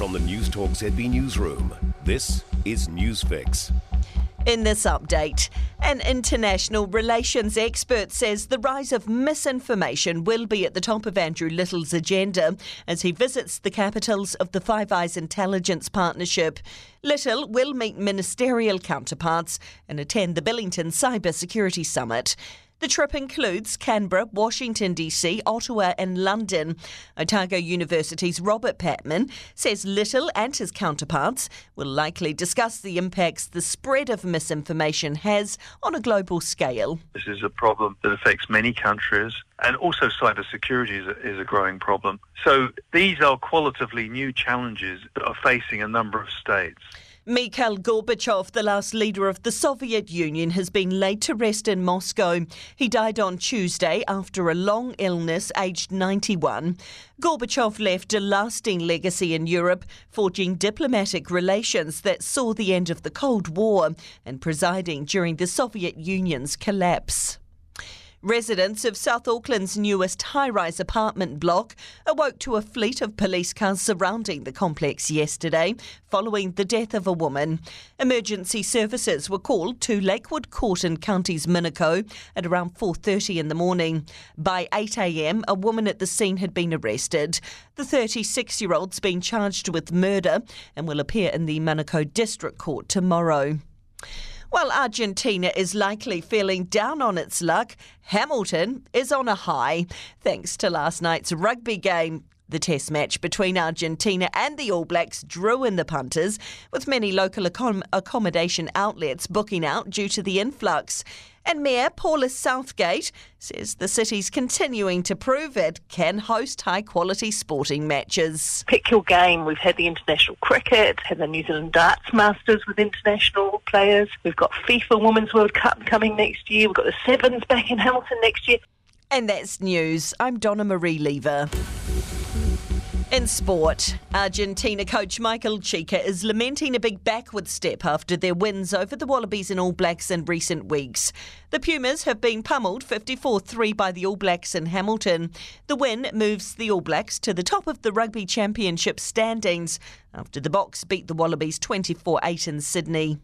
From the Newstalk ZB Newsroom, this is Newsfix. In this update, an international relations expert says the rise of misinformation will be at the top of Andrew Little's agenda as he visits the capitals of the Five Eyes Intelligence Partnership. Little will meet ministerial counterparts and attend the Billington Cyber Security Summit. The trip includes Canberra, Washington, D.C., Ottawa, and London. Otago University's Robert Patman says Little and his counterparts will likely discuss the impacts the spread of misinformation has on a global scale. This is a problem that affects many countries, and also cybersecurity is a, is a growing problem. So these are qualitatively new challenges that are facing a number of states. Mikhail Gorbachev, the last leader of the Soviet Union, has been laid to rest in Moscow. He died on Tuesday after a long illness, aged 91. Gorbachev left a lasting legacy in Europe, forging diplomatic relations that saw the end of the Cold War and presiding during the Soviet Union's collapse. Residents of South Auckland's newest high rise apartment block awoke to a fleet of police cars surrounding the complex yesterday following the death of a woman. Emergency services were called to Lakewood Court in Counties Manukau at around 4:30 in the morning. By 8 a.m., a woman at the scene had been arrested. The 36-year-old's been charged with murder and will appear in the Manukau District Court tomorrow. While Argentina is likely feeling down on its luck, Hamilton is on a high thanks to last night's rugby game. The test match between Argentina and the All Blacks drew in the punters, with many local accom- accommodation outlets booking out due to the influx. And Mayor Paula Southgate says the city's continuing to prove it can host high quality sporting matches. Pick your game. We've had the international cricket, had the New Zealand Darts Masters with international players. We've got FIFA Women's World Cup coming next year. We've got the Sevens back in Hamilton next year. And that's news. I'm Donna Marie Lever. In sport, Argentina coach Michael Cheika is lamenting a big backward step after their wins over the Wallabies and All Blacks in recent weeks. The Pumas have been pummeled 54 3 by the All Blacks in Hamilton. The win moves the All Blacks to the top of the Rugby Championship standings after the Boks beat the Wallabies 24 8 in Sydney.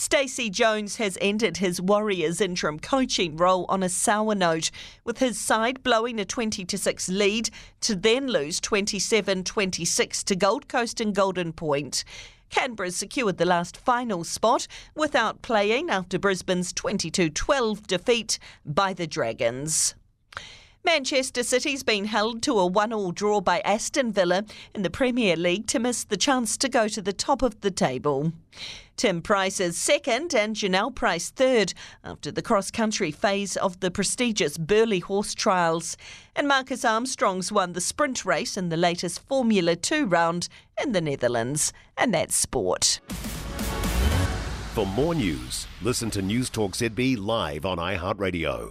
Stacey Jones has ended his Warriors interim coaching role on a sour note, with his side blowing a 20 6 lead to then lose 27 26 to Gold Coast and Golden Point. Canberra secured the last final spot without playing after Brisbane's 22 12 defeat by the Dragons. Manchester City's been held to a one-all draw by Aston Villa in the Premier League to miss the chance to go to the top of the table. Tim Price is second and Jonelle Price third after the cross-country phase of the prestigious Burghley Horse Trials. And Marcus Armstrong's won the sprint race in the latest Formula 2 round in the Netherlands. And that's sport. For more news, listen to Newstalk ZB live on iHeartRadio.